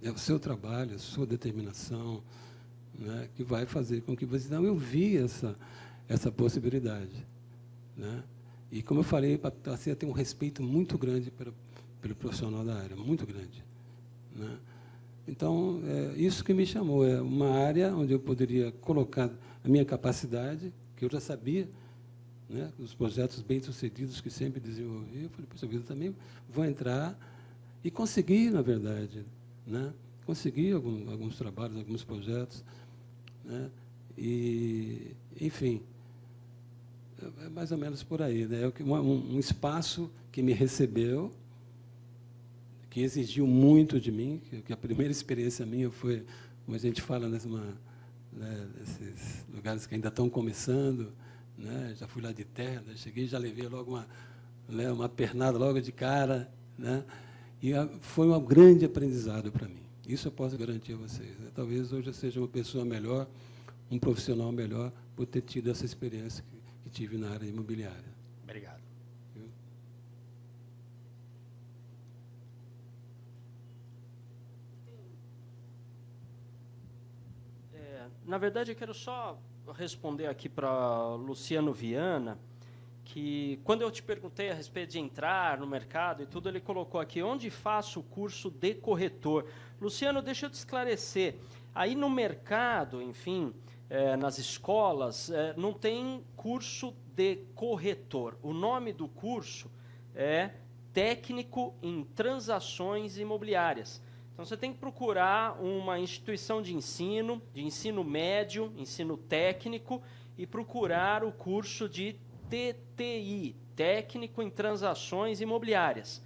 É o seu trabalho, a sua determinação, né, que vai fazer com que você. Não, eu vi essa, essa possibilidade. Né? E, como eu falei, a ter um respeito muito grande pelo, pelo profissional da área, muito grande. Né? Então, é isso que me chamou. É uma área onde eu poderia colocar a minha capacidade, que eu já sabia, né, os projetos bem-sucedidos que sempre desenvolvi. Eu falei, poxa vida, também vou entrar e conseguir, na verdade, né? Consegui algum, alguns trabalhos, alguns projetos. Né? E, enfim, é, é mais ou menos por aí. Né? Um, um espaço que me recebeu, que exigiu muito de mim, que a primeira experiência minha foi, como a gente fala, numa, né, nesses lugares que ainda estão começando, né, já fui lá de terra, cheguei já levei logo uma, né, uma pernada logo de cara, né, e foi um grande aprendizado para mim. Isso eu posso garantir a vocês. Né? Talvez hoje eu seja uma pessoa melhor, um profissional melhor, por ter tido essa experiência que, tive na área imobiliária. Obrigado. É, na verdade, eu quero só responder aqui para Luciano Viana que quando eu te perguntei a respeito de entrar no mercado e tudo, ele colocou aqui onde faço o curso de corretor. Luciano, deixa eu te esclarecer. Aí no mercado, enfim, é, nas escolas, é, não tem curso de corretor. O nome do curso é técnico em transações imobiliárias. Então você tem que procurar uma instituição de ensino, de ensino médio, ensino técnico, e procurar o curso de TTI, Técnico em Transações Imobiliárias.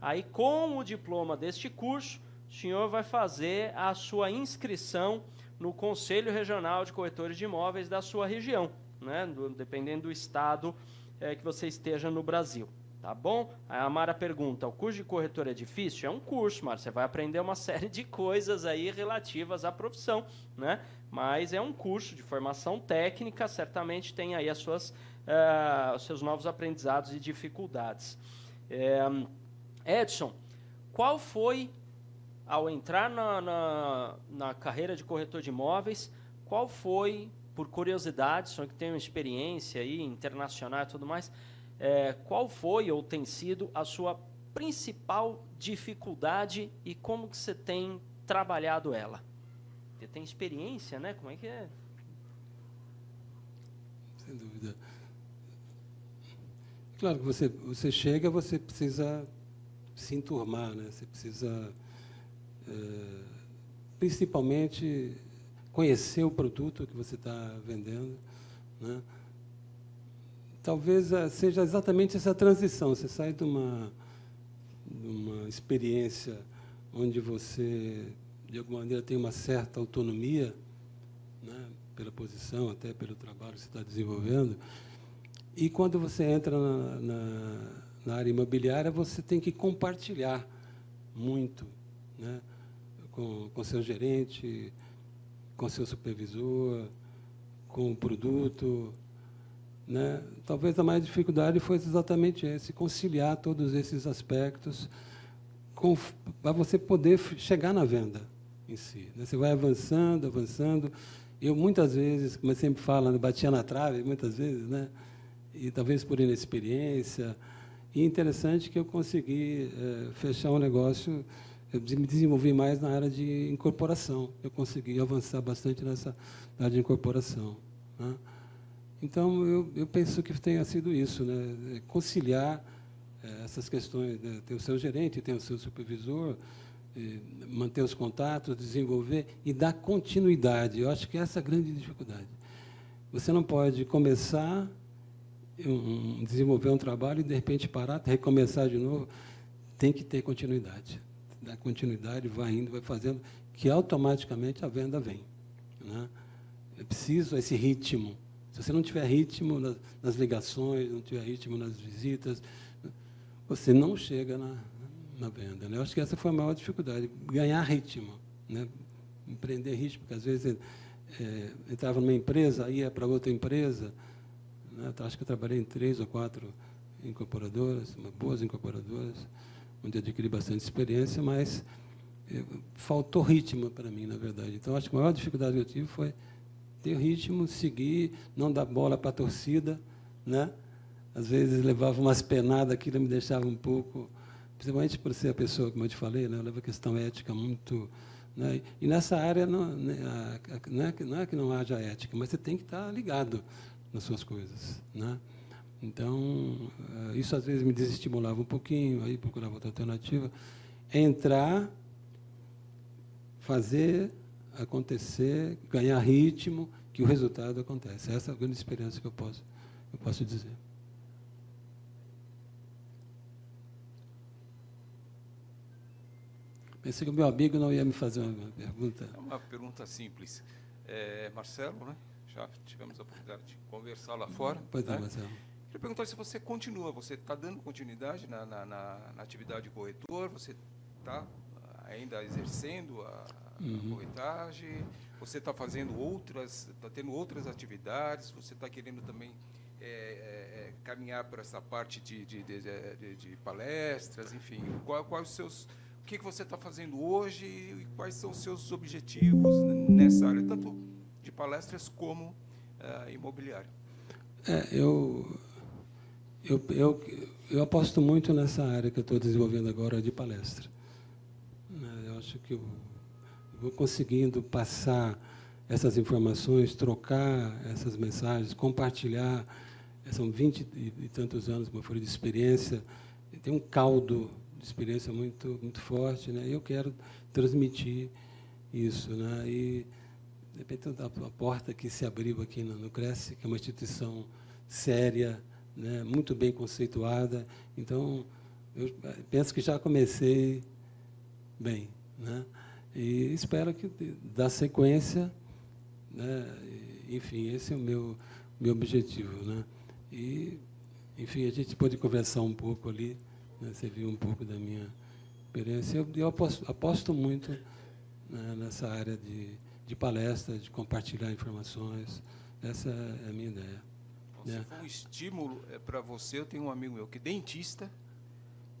Aí, com o diploma deste curso, o senhor vai fazer a sua inscrição no Conselho Regional de Corretores de Imóveis da sua região, né? Do, dependendo do estado é, que você esteja no Brasil. Tá bom? Aí a Mara pergunta: o curso de corretor é difícil? É um curso, Mara. Você vai aprender uma série de coisas aí relativas à profissão, né? Mas é um curso de formação técnica, certamente tem aí as suas uh, seus novos aprendizados e dificuldades. É, Edson, qual foi, ao entrar na, na, na, carreira de corretor de imóveis, qual foi, por curiosidade, só que tem uma experiência aí internacional e tudo mais, é, qual foi ou tem sido a sua principal dificuldade e como que você tem trabalhado ela? Você tem experiência, né? Como é que é? Sem dúvida. Claro que você, você chega, você precisa se enturmar, né? você precisa, é, principalmente, conhecer o produto que você está vendendo. Né? Talvez eh, seja exatamente essa transição. Você sai de uma, de uma experiência onde você, de alguma maneira, tem uma certa autonomia, né? pela posição, até pelo trabalho que você está desenvolvendo, e quando você entra na, na, na, área imobiliária, você tem que compartilhar muito né? com, com seu gerente, com seu supervisor, com o produto. Né? Talvez a mais dificuldade fosse exatamente esse, conciliar todos esses aspectos para você poder chegar na venda em si. Né? Você vai avançando, avançando. Eu, muitas vezes, como eu sempre falo, né, batia na trave, muitas vezes, né? E talvez por inexperiência. E interessante que eu consegui é, fechar um negócio, eu me desenvolvi mais na área de incorporação. Eu consegui avançar bastante nessa área de incorporação. Né? Então, eu, eu penso que tenha sido isso, né? conciliar é, essas questões. Né? Tem o seu gerente, tem o seu supervisor, eh, manter os contatos, desenvolver e dar continuidade. Eu acho que essa é a grande dificuldade. Você não pode começar, um, desenvolver um trabalho e, de repente, parar, recomeçar de novo. Tem que ter continuidade. Dar continuidade, vai indo, vai fazendo, que automaticamente a venda vem. Né? É preciso esse ritmo. Se você não tiver ritmo nas, nas ligações, não tiver ritmo nas visitas, você não chega na, na venda. Né? Eu acho que essa foi a maior dificuldade, ganhar ritmo, né? empreender ritmo, porque às vezes é, entrava numa empresa, ia para outra empresa. Né? Então, acho que eu trabalhei em três ou quatro incorporadoras, boas incorporadoras, onde adquiri bastante experiência, mas é, faltou ritmo para mim, na verdade. Então, acho que a maior dificuldade que eu tive foi ter ritmo, seguir, não dar bola para a torcida, né? Às vezes levava umas penadas, aquilo me deixava um pouco, principalmente por ser a pessoa, como eu te falei, né? eu levo a questão ética muito. Né? E nessa área não, né, é, não é que não haja ética, mas você tem que estar ligado nas suas coisas. Né? Então, eh, isso às vezes me desestimulava um pouquinho, aí procurava outra alternativa. Entrar, fazer acontecer, ganhar ritmo, que o resultado acontece. Essa é a grande experiência que eu posso, eu posso dizer. Pensei que o meu amigo não ia me fazer uma pergunta. É uma pergunta simples. É, Marcelo, né? Já tivemos a oportunidade de conversar lá fora. Pois né? é, Marcelo. Queria perguntar se você continua, você está dando continuidade na, na, na, na atividade de corretor, você está ainda exercendo a, uhum. a corretagem, você está fazendo outras, está tendo outras atividades, você está querendo também é, é, é, caminhar por essa parte de, de, de, de palestras, enfim, quais qual os seus o que, que você está fazendo hoje e quais são os seus objetivos nessa área, tanto palestras como uh, imobiliário? É, eu, eu, eu, eu aposto muito nessa área que eu estou desenvolvendo agora de palestra. Né, eu acho que eu vou conseguindo passar essas informações, trocar essas mensagens, compartilhar. São vinte e tantos anos, eu falei, de experiência. Tem um caldo experiência muito muito forte, né? Eu quero transmitir isso, né? E de repente a, porta que se abriu aqui no, no Cresce, que é uma instituição séria, né? Muito bem conceituada. Então eu penso que já comecei bem, né? E espero que da sequência, né? Enfim, esse é o meu meu objetivo, né? E enfim, a gente pode conversar um pouco ali. Né? Você viu um pouco da minha experiência. Eu, eu aposto, aposto, muito né, nessa área de, de palestra, de compartilhar informações. Essa é a minha ideia. Bom, né? Se for um estímulo é, para você, eu tenho um amigo meu que é dentista,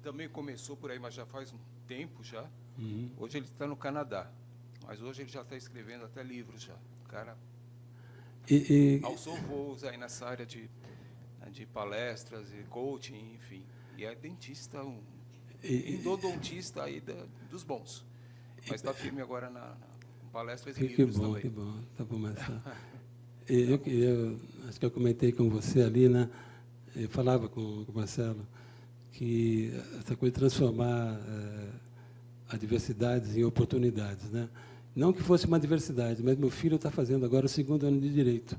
também começou por aí, mas já faz um tempo já. Uhum. Hoje ele está no Canadá, mas hoje ele já está escrevendo até livros já. O cara e, e... alçou voos aí nessa área de, de palestras e coaching, enfim. E é dentista, um e, endodontista aí da, dos bons. Mas está firme agora na, na palestras e que, livros bom, também. Que bom, tá bom, Marcelo. eu, eu, acho que eu comentei com você ali, né? Eu falava com, com o Marcelo que essa coisa de transformar é, adversidades em oportunidades, né? Não que fosse uma diversidade, mas meu filho está fazendo agora o segundo ano de direito.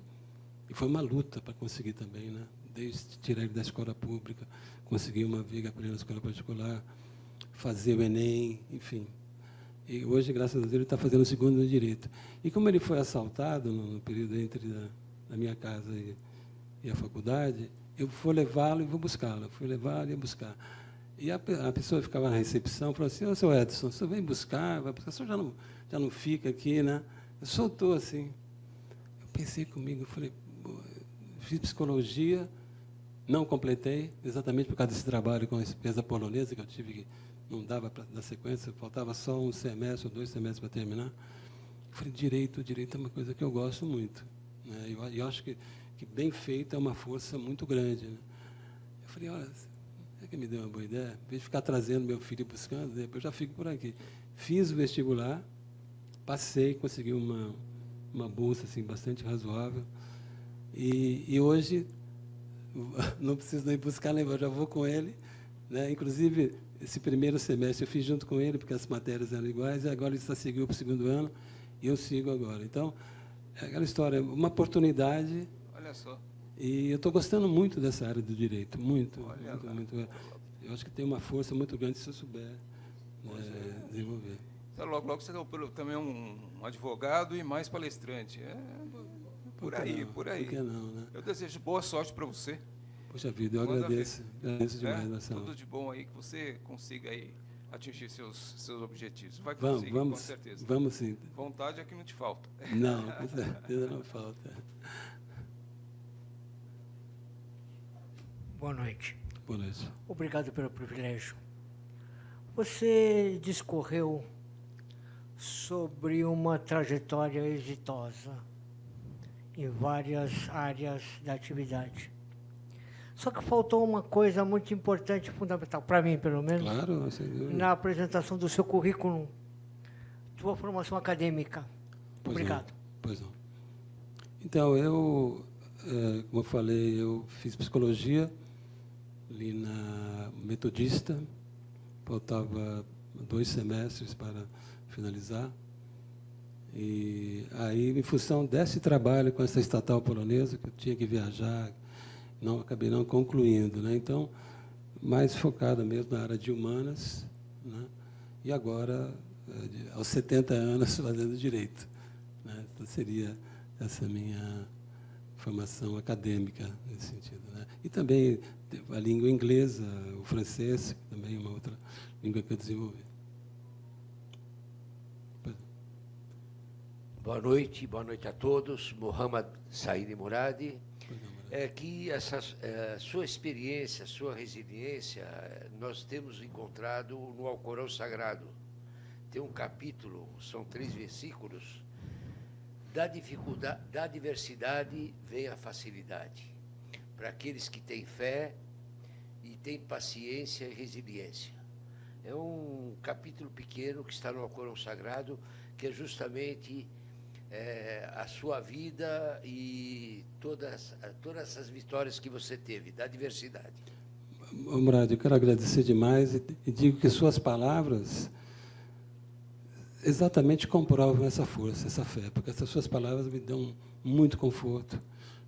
E foi uma luta para conseguir também, né? Desde tirar ele da escola pública, conseguir uma viga para ele na escola particular, fazer o Enem, enfim. E hoje, graças a Deus, ele está fazendo o segundo no direito. E como ele foi assaltado no período entre a, minha casa e, e, a faculdade, eu vou levá-lo e vou buscá-lo. Fui levá-lo e buscar. E a, a, pessoa ficava na recepção, falou assim, ô, seu Edson, você vem buscar, vai buscar, o senhor já não, já não fica aqui, né? Soltou assim. Eu pensei comigo, falei, fiz psicologia, não completei, exatamente por causa desse trabalho com a empresa polonesa, que eu tive que não dava para dar sequência, faltava só um semestre ou dois semestres para terminar. Eu falei, direito, direito é uma coisa que eu gosto muito. Né? Eu, eu acho que, que bem feito é uma força muito grande. Né? Eu falei, olha, é que me deu uma boa ideia? Em vez de ficar trazendo meu filho buscando, depois eu já fico por aqui. Fiz o vestibular, passei, consegui uma, uma bolsa assim, bastante razoável. E, e hoje não preciso nem buscar lembrar, já vou com ele. Né? Inclusive, esse primeiro semestre eu fiz junto com ele, porque as matérias eram iguais, e agora ele está seguindo para o segundo ano, e eu sigo agora. Então, é aquela história, uma oportunidade. Olha só. E eu estou gostando muito dessa área do direito, muito, Olha muito, muito. Eu acho que tem uma força muito grande se eu souber né, desenvolver. Então, logo, logo você é também um, um advogado e mais palestrante. É, por que aí, não? por aí. Por que não, né? Eu desejo boa sorte para você. Poxa vida, eu Manda agradeço. Agradeço né? demais, Marcelo. Tudo de bom aí, que você consiga aí atingir seus, seus objetivos. Vai Vamos, conseguir, vamos, com certeza. vamos sim. Vontade é que não te falta. Não, com certeza não falta. Boa noite. Boa noite. Obrigado pelo privilégio. Você discorreu sobre uma trajetória exitosa em várias áreas da atividade. Só que faltou uma coisa muito importante, fundamental, para mim pelo menos, Claro, na apresentação do seu currículo, sua formação acadêmica. Pois Obrigado. Não, pois não. Então, eu, eh, como eu falei, eu fiz psicologia ali na Metodista, faltava dois semestres para finalizar. E aí, em função desse trabalho com essa estatal polonesa, que eu tinha que viajar, não acabei não concluindo. Né? Então, mais focada mesmo na área de humanas, né? e agora, eh, aos 70 anos, fazendo direito. Né? Então, seria essa minha formação acadêmica nesse sentido. Né? E também a língua inglesa, o francês, também é uma outra língua que eu desenvolvi. Boa noite, boa noite a todos. Mohamed Said Muradi. É que essa eh, sua experiência, sua resiliência, eh, nós temos encontrado no Alcorão Sagrado. Tem um capítulo, são três versículos. Da dificuldade, da diversidade vem a facilidade. Para aqueles que têm fé e têm paciência e resiliência. É um capítulo pequeno que está no Alcorão Sagrado, que é justamente eh, a sua vida e todas, todas essas vitórias que você teve, da diversidade. Murad, eu quero agradecer demais e, digo que suas palavras exatamente comprovam essa força, essa fé, porque essas suas palavras me dão muito conforto,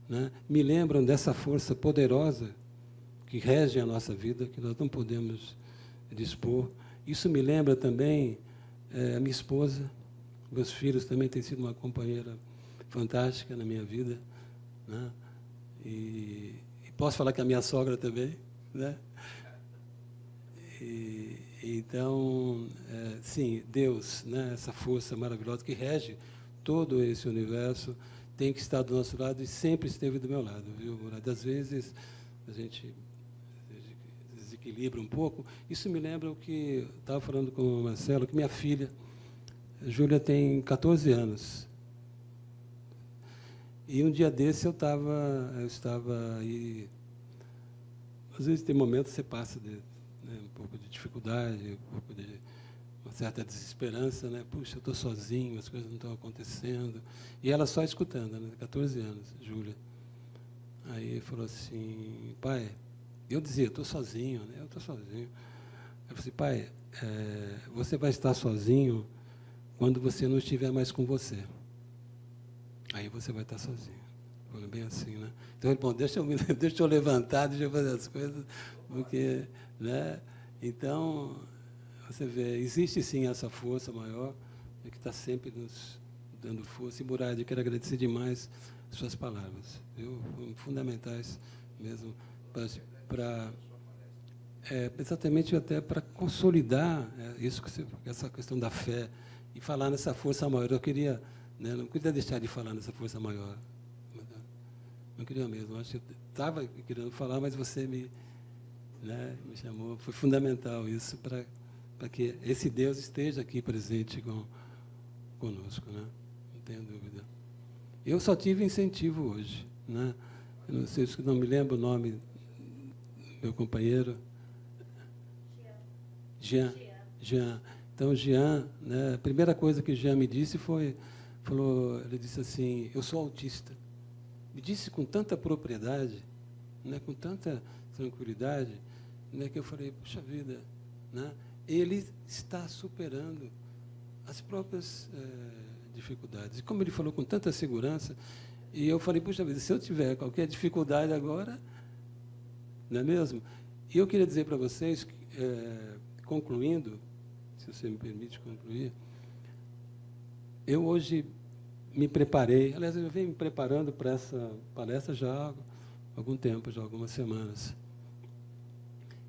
né? me lembram dessa força poderosa que rege a nossa vida, que nós não podemos dispor. Isso me lembra também eh, a minha esposa, meus filhos também têm sido uma companheira fantástica na minha vida, né? E, e posso falar que a minha sogra também, né? E, então, é, sim, Deus, né, essa força maravilhosa que rege todo esse universo, tem que estar do nosso lado e sempre esteve do meu lado, viu, Murad? Às vezes a gente desequilibra um pouco. Isso me lembra o que estava falando com o Marcelo, que minha filha, Júlia, tem 14 anos. E um dia desse eu estava, eu estava aí. Às vezes tem momentos que você passa de, né, um pouco de dificuldade, um pouco de uma certa desesperança, né? Puxa, eu estou sozinho, as coisas não estão acontecendo. E ela só escutando, né? 14 anos, Júlia. Aí falou assim, pai, eu dizia, estou sozinho, né? Eu estou sozinho. Eu falei assim, pai, é, você vai estar sozinho quando você não estiver mais com você. Aí você vai estar sozinho. Falei bem assim, né? Então, ele, bom, deixa eu, deixa eu levantar, deixa eu fazer as coisas, porque, né? Então, você vê, existe sim essa força maior, né, que está sempre nos dando força. E, Murad, eu quero agradecer demais suas palavras, viu? Fundamentais mesmo para é, exatamente até para consolidar é, isso essa questão da fé e falar nessa força maior. Eu queria, né, não queria deixar de falar nessa força maior. Não queria mesmo. Acho que eu estava querendo falar, mas você me, né, me chamou. Foi fundamental isso para para que esse Deus esteja aqui presente com, conosco, né? Não tenho dúvida. Eu só tive incentivo hoje, né? Eu não sei se não me lembro o nome do meu companheiro. Jean. Jean. Então, Jean, né, a primeira coisa que Jean me disse foi, falou, ele disse assim, eu sou autista. Me disse com tanta propriedade, né, com tanta tranquilidade, né, que eu falei, puxa vida, né, ele está superando as próprias é, dificuldades. E como ele falou com tanta segurança, e eu falei, puxa vida, se eu tiver qualquer dificuldade agora, não é mesmo? E eu queria dizer para vocês, é, concluindo, se você me permite concluir, eu hoje me preparei, aliás, eu venho me preparando para essa palestra já há algum tempo, já há algumas semanas.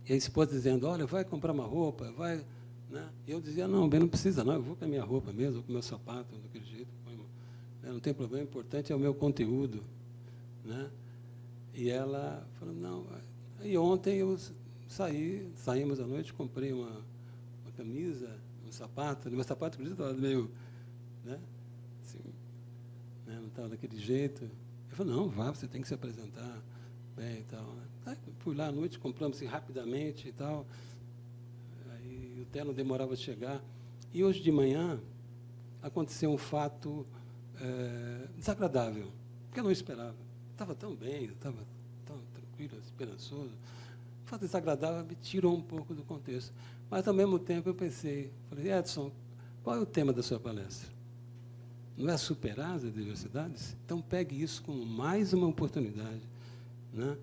E a esposa dizendo, olha, vai comprar uma roupa, vai. Né? E eu dizia, não, bem, não precisa, não, eu vou com a minha roupa mesmo, vou com o meu sapato, daquele jeito. Né? Não tem problema, o importante é o meu conteúdo. Né? E ela falou, não. Aí ontem eu saí, saímos à noite, comprei uma camisa, um sapato, meu sapato, inclusive, estava meio. Né? Assim, né? Não estava daquele jeito. Eu falei, não, vá, você tem que se apresentar bem e tal. Né? fui lá à noite, compramos assim, rapidamente e tal. Aí o terno demorava a chegar. E hoje de manhã aconteceu um fato é, desagradável, que eu não esperava. Estava tão bem, estava tão tranquilo, esperançoso. Fato desagradável me tirou um pouco do contexto. Mas, ao mesmo tempo, eu pensei, falei, Edson, qual é o tema da sua palestra? Não é superar as adversidades? Então, pegue isso como mais uma oportunidade. Né?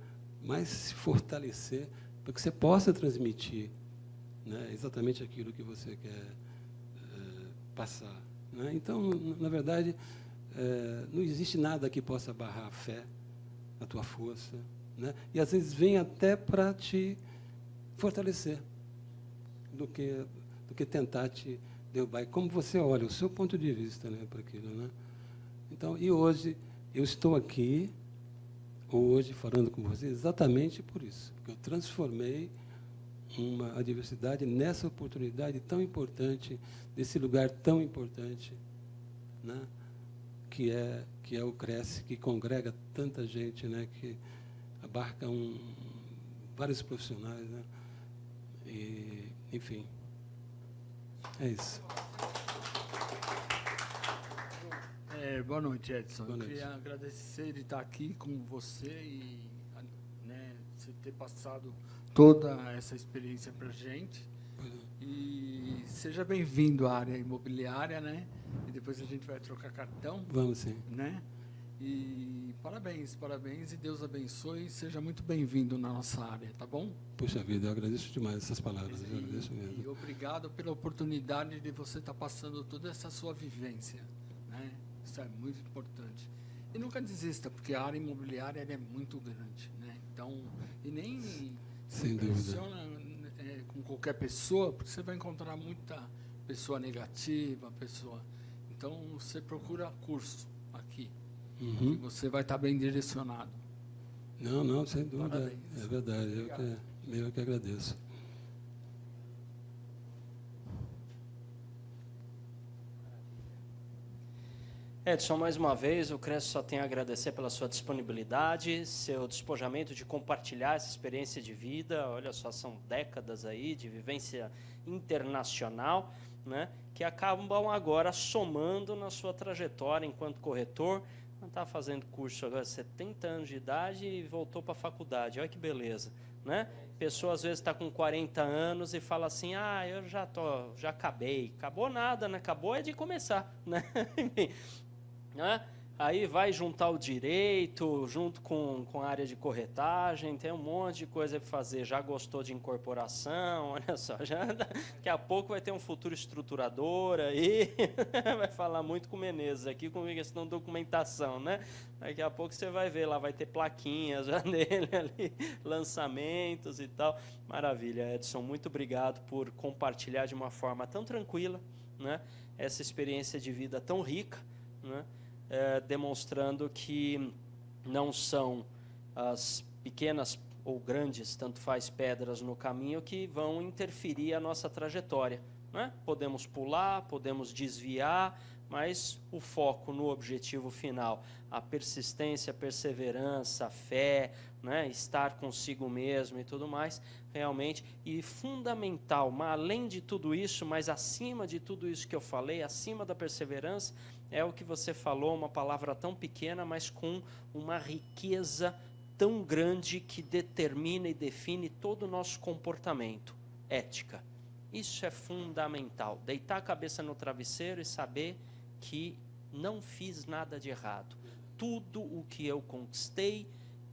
mas se fortalecer para que você possa transmitir né, exatamente aquilo que você quer é, passar. Né? Então, na verdade, é, não existe nada que possa barrar a fé, a tua força. Né? E às vezes vem até para te fortalecer do que, do que tentar te derrubar. E como você olha, o seu ponto de vista né, para aquilo. Né? Então, e hoje eu estou aqui hoje falando com vocês exatamente por isso, porque eu transformei uma adversidade nessa oportunidade tão importante, desse lugar tão importante, né? que é que é o Cresce, que congrega tanta gente, né? que abarca um, vários profissionais, né? E, enfim, é isso. É, boa noite, Edson. Boa noite. Eu queria agradecer de estar aqui com você e né, você ter passado toda essa experiência para a gente. E seja bem-vindo à área imobiliária, né? E depois a gente vai trocar cartão. Vamos sim. Né? E parabéns, parabéns e Deus abençoe. Seja muito bem-vindo na nossa área, tá bom? Puxa vida, eu agradeço demais essas palavras. E, eu agradeço mesmo. E obrigado pela oportunidade de você estar passando toda essa sua vivência. Isso é muito importante. E nunca desista, porque a área imobiliária é muito grande. Né? Então, e nem Sem funciona é, com qualquer pessoa, porque você vai encontrar muita pessoa negativa, pessoa. Então, você procura curso aqui. Uhum. E você vai estar bem direcionado. Não, não, sem dúvida. Parabéns. É verdade. Eu que, eu que agradeço. Edson, mais uma vez, o Cresce só tem a agradecer pela sua disponibilidade, seu despojamento de compartilhar essa experiência de vida. Olha só, são décadas aí de vivência internacional, né, que acabam agora somando na sua trajetória enquanto corretor. Está fazendo curso agora, 70 anos de idade e voltou para a faculdade. Olha que beleza, né? Pessoa às vezes está com 40 anos e fala assim: "Ah, eu já tô, já acabei". Acabou nada, né? Acabou é de começar, né? Né? Aí vai juntar o direito, junto com, com a área de corretagem, tem um monte de coisa para fazer. Já gostou de incorporação, olha só, já daqui a pouco vai ter um futuro estruturador aí, vai falar muito com o Menezes aqui com questão de documentação, né? Daqui a pouco você vai ver lá, vai ter plaquinhas já nele ali, lançamentos e tal. Maravilha, Edson, muito obrigado por compartilhar de uma forma tão tranquila, né? Essa experiência de vida tão rica, né? É, demonstrando que não são as pequenas ou grandes, tanto faz, pedras no caminho que vão interferir a nossa trajetória. Né? Podemos pular, podemos desviar, mas o foco no objetivo final, a persistência, a perseverança, a fé, né? estar consigo mesmo e tudo mais, realmente, e fundamental, mas além de tudo isso, mas acima de tudo isso que eu falei, acima da perseverança, é o que você falou, uma palavra tão pequena, mas com uma riqueza tão grande que determina e define todo o nosso comportamento. Ética. Isso é fundamental. Deitar a cabeça no travesseiro e saber que não fiz nada de errado. Tudo o que eu conquistei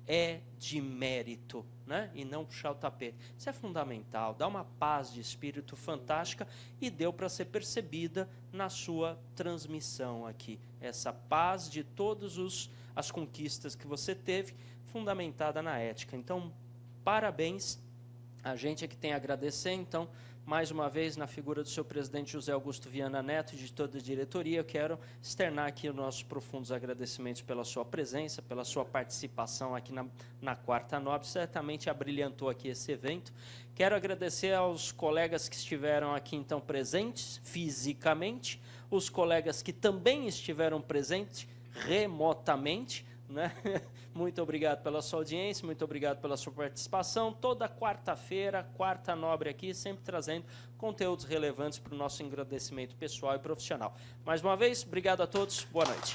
é de mérito, né? E não puxar o tapete. Isso é fundamental, dá uma paz de espírito fantástica e deu para ser percebida na sua transmissão aqui. Essa paz de todas as conquistas que você teve, fundamentada na ética. Então, parabéns. A gente é que tem a agradecer, então, mais uma vez, na figura do seu presidente José Augusto Viana Neto e de toda a diretoria, eu quero externar aqui os nossos profundos agradecimentos pela sua presença, pela sua participação aqui na, na Quarta Nobre, certamente abrilhantou aqui esse evento. Quero agradecer aos colegas que estiveram aqui, então, presentes fisicamente, os colegas que também estiveram presentes remotamente, né? Muito obrigado pela sua audiência, muito obrigado pela sua participação. Toda quarta-feira, quarta nobre aqui, sempre trazendo conteúdos relevantes para o nosso engrandecimento pessoal e profissional. Mais uma vez, obrigado a todos, boa noite.